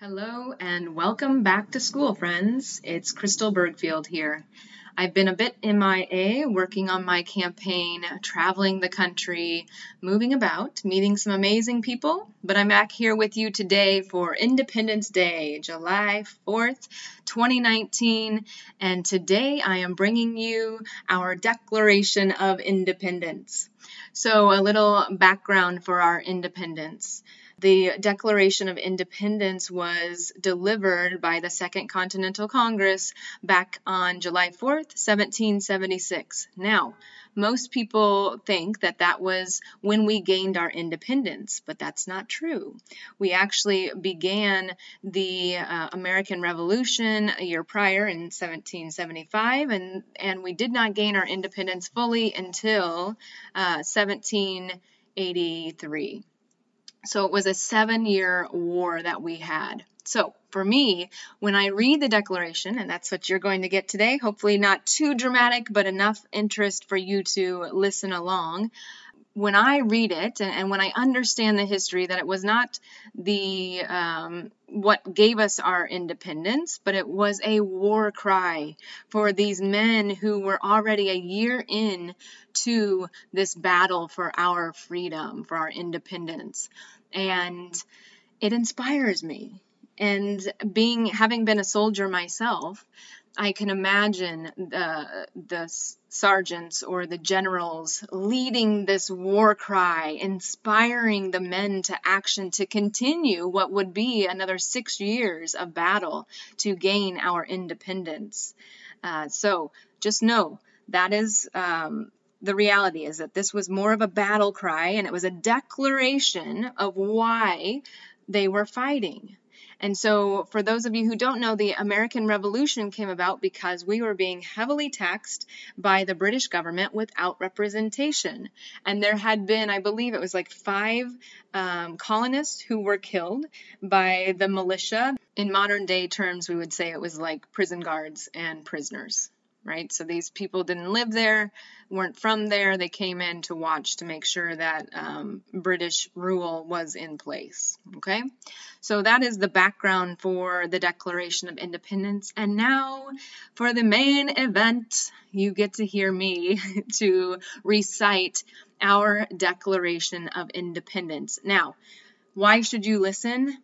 Hello and welcome back to school, friends. It's Crystal Bergfield here. I've been a bit MIA working on my campaign, traveling the country, moving about, meeting some amazing people, but I'm back here with you today for Independence Day, July 4th, 2019, and today I am bringing you our Declaration of Independence. So, a little background for our independence. The Declaration of Independence was delivered by the Second Continental Congress back on July 4th, 1776. Now, most people think that that was when we gained our independence, but that's not true. We actually began the uh, American Revolution a year prior in 1775, and, and we did not gain our independence fully until uh, 1783. So it was a seven year war that we had. So for me, when I read the Declaration, and that's what you're going to get today, hopefully not too dramatic, but enough interest for you to listen along, when I read it and, and, when I understand the history, that it was not the um, what gave us our independence, but it was a war cry for these men who were already a year in to this battle for our freedom, for our independence, and it inspires me. And being having been a soldier myself, I can imagine the, the sergeants or the generals leading this war cry, inspiring the men to action to continue what would be another six years of battle to gain our independence. Uh, so just know that is um, the reality is that this was more of a battle cry and it was a declaration of why they were fighting. And so, for those of you who don't know, the American Revolution came about because we were being heavily taxed by the British government without representation. And there had been, I believe it was like five um, colonists who were killed by the militia. In modern day terms, we would say it was like prison guards and prisoners right? So these people didn't live there, weren't from there. They came in to watch to make sure that um, British rule was in place, okay? So that is the background for the Declaration of Independence. And now for the main event, you get to hear me to recite our Declaration of Independence. Now, why should you listen?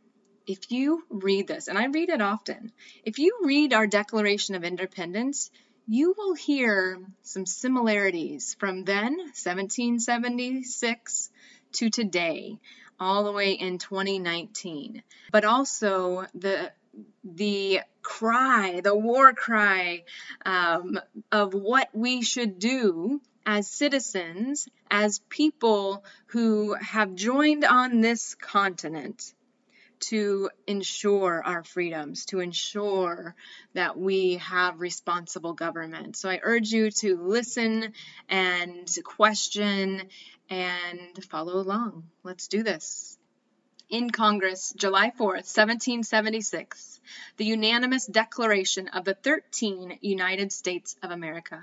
If you read this, and I read it often, if you read our Declaration of Independence, you will hear some similarities from then, 1776, to today, all the way in 2019. But also the the cry, the war cry um, of what we should do as citizens, as people who have joined on this continent to ensure our freedoms, to ensure that we have responsible government. So I urge you to listen and question and follow along. Let's do this. In Congress, July 4th, 1776, the unanimous declaration of the 13 United States of America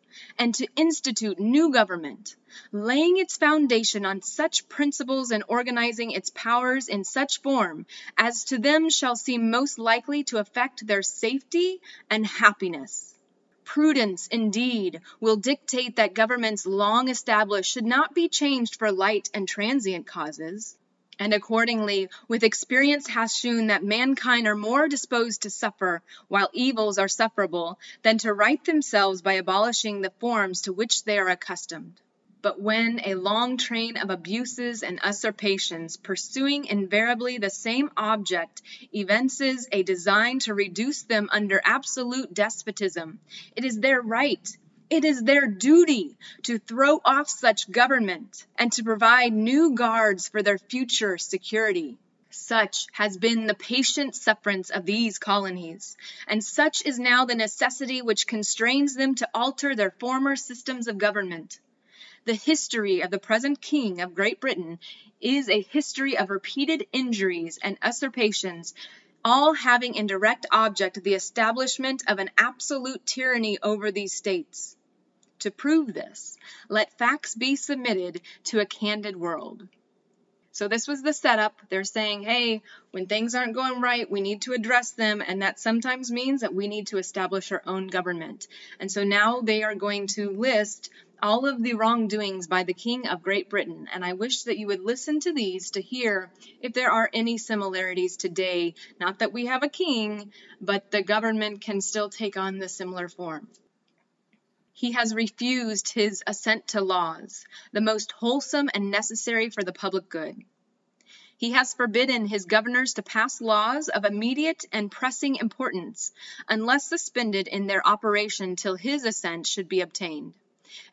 and to institute new government, laying its foundation on such principles and organizing its powers in such form as to them shall seem most likely to affect their safety and happiness. Prudence, indeed, will dictate that governments long established should not be changed for light and transient causes. And accordingly, with experience has shewn that mankind are more disposed to suffer, while evils are sufferable, than to right themselves by abolishing the forms to which they are accustomed. But when a long train of abuses and usurpations, pursuing invariably the same object, evinces a design to reduce them under absolute despotism, it is their right it is their duty to throw off such government and to provide new guards for their future security. Such has been the patient sufferance of these colonies, and such is now the necessity which constrains them to alter their former systems of government. The history of the present King of Great Britain is a history of repeated injuries and usurpations all having in direct object the establishment of an absolute tyranny over these states. To prove this, let facts be submitted to a candid world. So this was the setup. They're saying, hey, when things aren't going right, we need to address them, and that sometimes means that we need to establish our own government. And so now they are going to list all of the wrongdoings by the King of Great Britain, and I wish that you would listen to these to hear if there are any similarities today. Not that we have a king, but the government can still take on the similar form. He has refused his assent to laws, the most wholesome and necessary for the public good. He has forbidden his governors to pass laws of immediate and pressing importance, unless suspended in their operation till his assent should be obtained.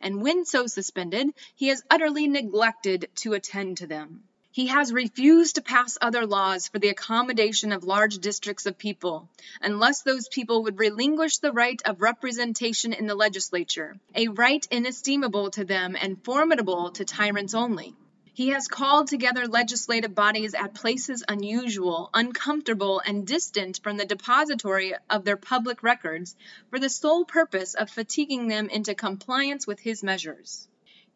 And when so suspended, he has utterly neglected to attend to them. He has refused to pass other laws for the accommodation of large districts of people, unless those people would relinquish the right of representation in the legislature, a right inestimable to them and formidable to tyrants only. He has called together legislative bodies at places unusual, uncomfortable, and distant from the depository of their public records, for the sole purpose of fatiguing them into compliance with his measures.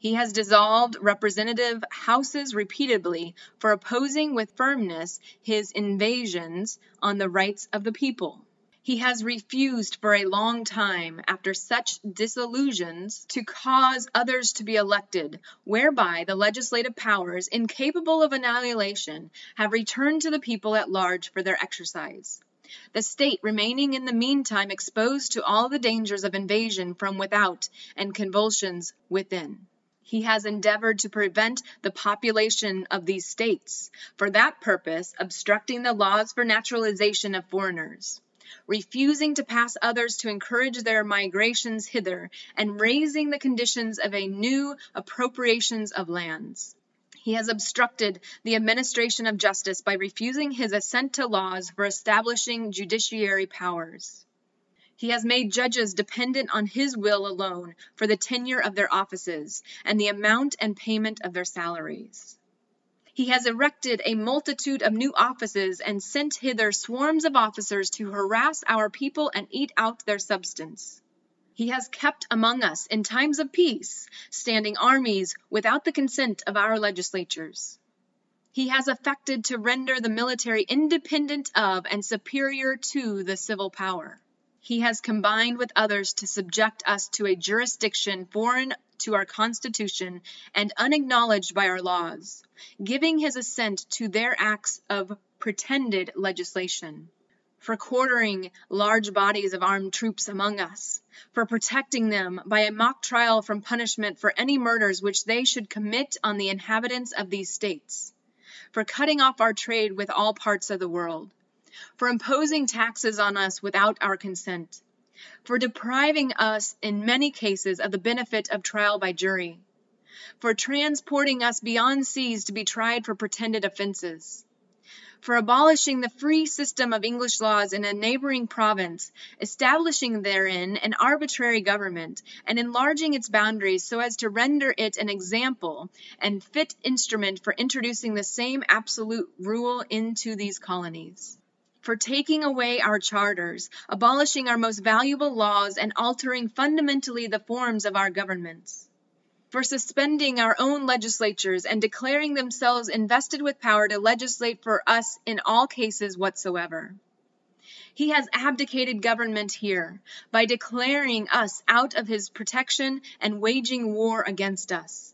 He has dissolved representative houses repeatedly for opposing with firmness his invasions on the rights of the people. He has refused for a long time, after such dissolutions, to cause others to be elected, whereby the legislative powers, incapable of annihilation, have returned to the people at large for their exercise the state remaining in the meantime exposed to all the dangers of invasion from without and convulsions within. He has endeavored to prevent the population of these states, for that purpose obstructing the laws for naturalization of foreigners, refusing to pass others to encourage their migrations hither, and raising the conditions of a new appropriations of lands. He has obstructed the administration of justice by refusing his assent to laws for establishing judiciary powers. He has made judges dependent on his will alone for the tenure of their offices and the amount and payment of their salaries. He has erected a multitude of new offices and sent hither swarms of officers to harass our people and eat out their substance. He has kept among us, in times of peace, standing armies without the consent of our legislatures. He has affected to render the military independent of and superior to the civil power he has combined with others to subject us to a jurisdiction foreign to our Constitution and unacknowledged by our laws, giving his assent to their acts of pretended legislation, for quartering large bodies of armed troops among us, for protecting them by a mock trial from punishment for any murders which they should commit on the inhabitants of these states, for cutting off our trade with all parts of the world for imposing taxes on us without our consent, for depriving us in many cases of the benefit of trial by jury, for transporting us beyond seas to be tried for pretended offenses, for abolishing the free system of English laws in a neighboring province, establishing therein an arbitrary government, and enlarging its boundaries so as to render it an example and fit instrument for introducing the same absolute rule into these colonies for taking away our charters, abolishing our most valuable laws, and altering fundamentally the forms of our governments. For suspending our own legislatures and declaring themselves invested with power to legislate for us in all cases whatsoever. He has abdicated government here by declaring us out of his protection and waging war against us.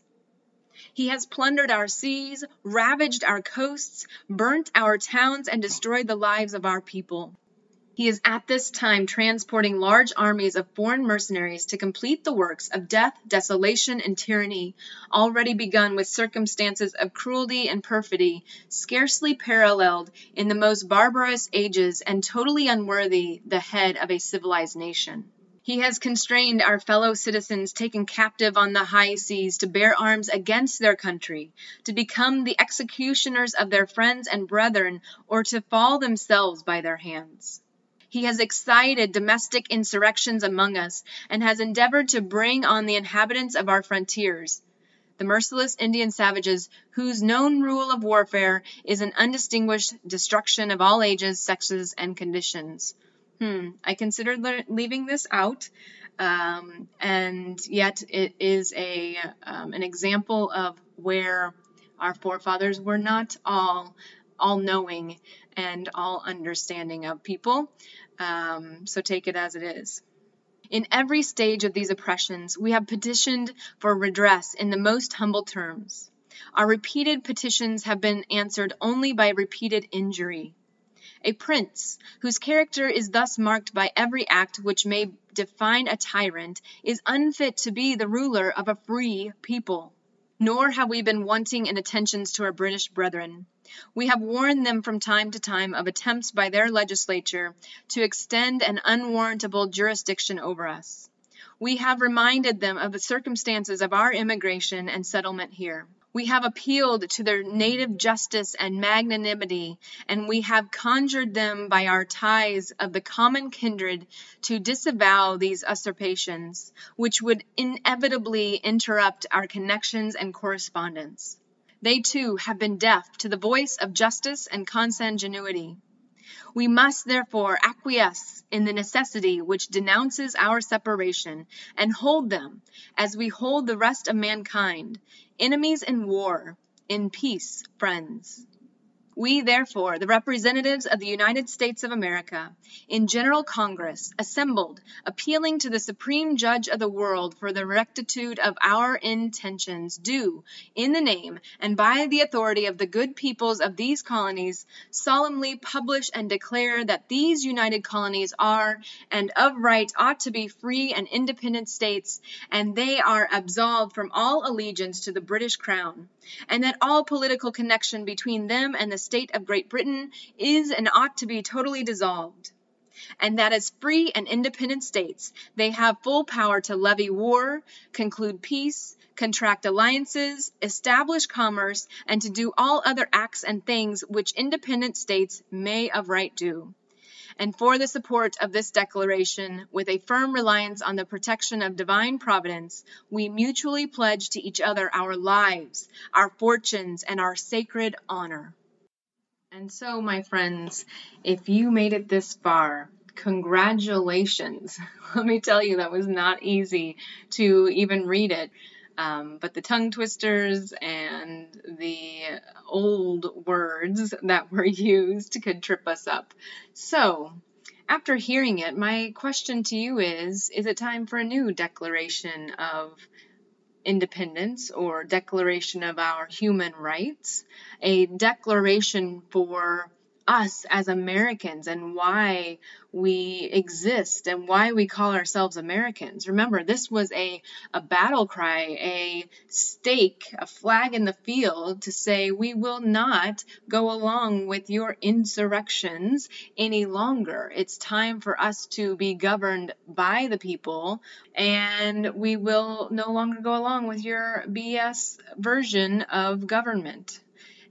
He has plundered our seas, ravaged our coasts, burnt our towns, and destroyed the lives of our people. He is at this time transporting large armies of foreign mercenaries to complete the works of death, desolation, and tyranny, already begun with circumstances of cruelty and perfidy scarcely paralleled in the most barbarous ages and totally unworthy the head of a civilized nation. He has constrained our fellow citizens taken captive on the high seas to bear arms against their country, to become the executioners of their friends and brethren, or to fall themselves by their hands. He has excited domestic insurrections among us, and has endeavored to bring on the inhabitants of our frontiers the merciless Indian savages whose known rule of warfare is an undistinguished destruction of all ages, sexes, and conditions. Hmm, I considered le- leaving this out, um, and yet it is a um, an example of where our forefathers were not all all knowing and all understanding of people. Um, so take it as it is. In every stage of these oppressions, we have petitioned for redress in the most humble terms. Our repeated petitions have been answered only by repeated injury. A prince, whose character is thus marked by every act which may define a tyrant, is unfit to be the ruler of a free people. Nor have we been wanting in attentions to our British brethren. We have warned them from time to time of attempts by their legislature to extend an unwarrantable jurisdiction over us. We have reminded them of the circumstances of our immigration and settlement here. We have appealed to their native justice and magnanimity, and we have conjured them by our ties of the common kindred to disavow these usurpations, which would inevitably interrupt our connections and correspondence. They too have been deaf to the voice of justice and consanguinity. We must therefore acquiesce in the necessity which denounces our separation, and hold them, as we hold the rest of mankind, enemies in war, in peace, friends. We, therefore, the representatives of the United States of America, in General Congress, assembled, appealing to the Supreme Judge of the world for the rectitude of our intentions, do, in the name and by the authority of the good peoples of these colonies, solemnly publish and declare that these united colonies are, and of right ought to be free and independent states, and they are absolved from all allegiance to the British Crown, and that all political connection between them and the state of Great Britain is and ought to be totally dissolved, and that as free and independent states they have full power to levy war, conclude peace, contract alliances, establish commerce, and to do all other acts and things which independent states may of right do and for the support of this declaration, with a firm reliance on the protection of divine providence, we mutually pledge to each other our lives, our fortunes, and our sacred honor. And so, my friends, if you made it this far, congratulations. Let me tell you, that was not easy to even read it. Um, but the tongue twisters and the old words that were used could trip us up. So, after hearing it, my question to you is Is it time for a new declaration of independence or declaration of our human rights, a declaration for us as Americans and why we exist and why we call ourselves Americans. Remember, this was a, a battle cry, a stake, a flag in the field to say we will not go along with your insurrections any longer. It's time for us to be governed by the people, and we will no longer go along with your BS version of government.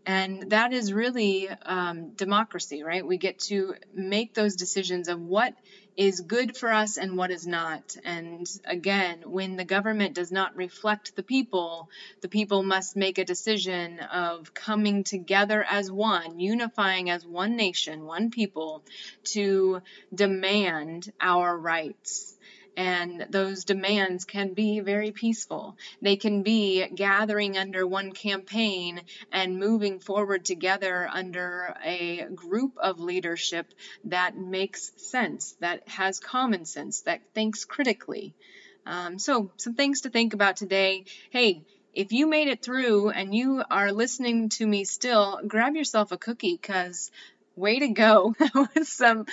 And that is really um, democracy, right? We get to make those decisions of what is good for us and what is not. And again, when the government does not reflect the people, the people must make a decision of coming together as one, unifying as one nation, one people, to demand our rights and those demands can be very peaceful. They can be gathering under one campaign and moving forward together under a group of leadership that makes sense, that has common sense, that thinks critically. Um, so, some things to think about today. Hey, if you made it through and you are listening to me still, grab yourself a cookie because way to go. That was some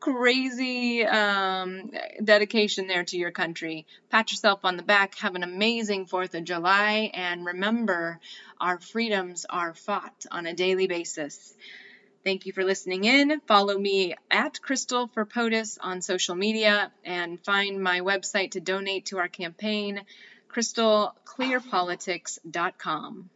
crazy um, dedication there to your country. Pat yourself on the back. Have an amazing 4th of July. And remember, our freedoms are fought on a daily basis. Thank you for listening in. Follow me at Crystal for POTUS on social media and find my website to donate to our campaign crystalclearpolitics.com.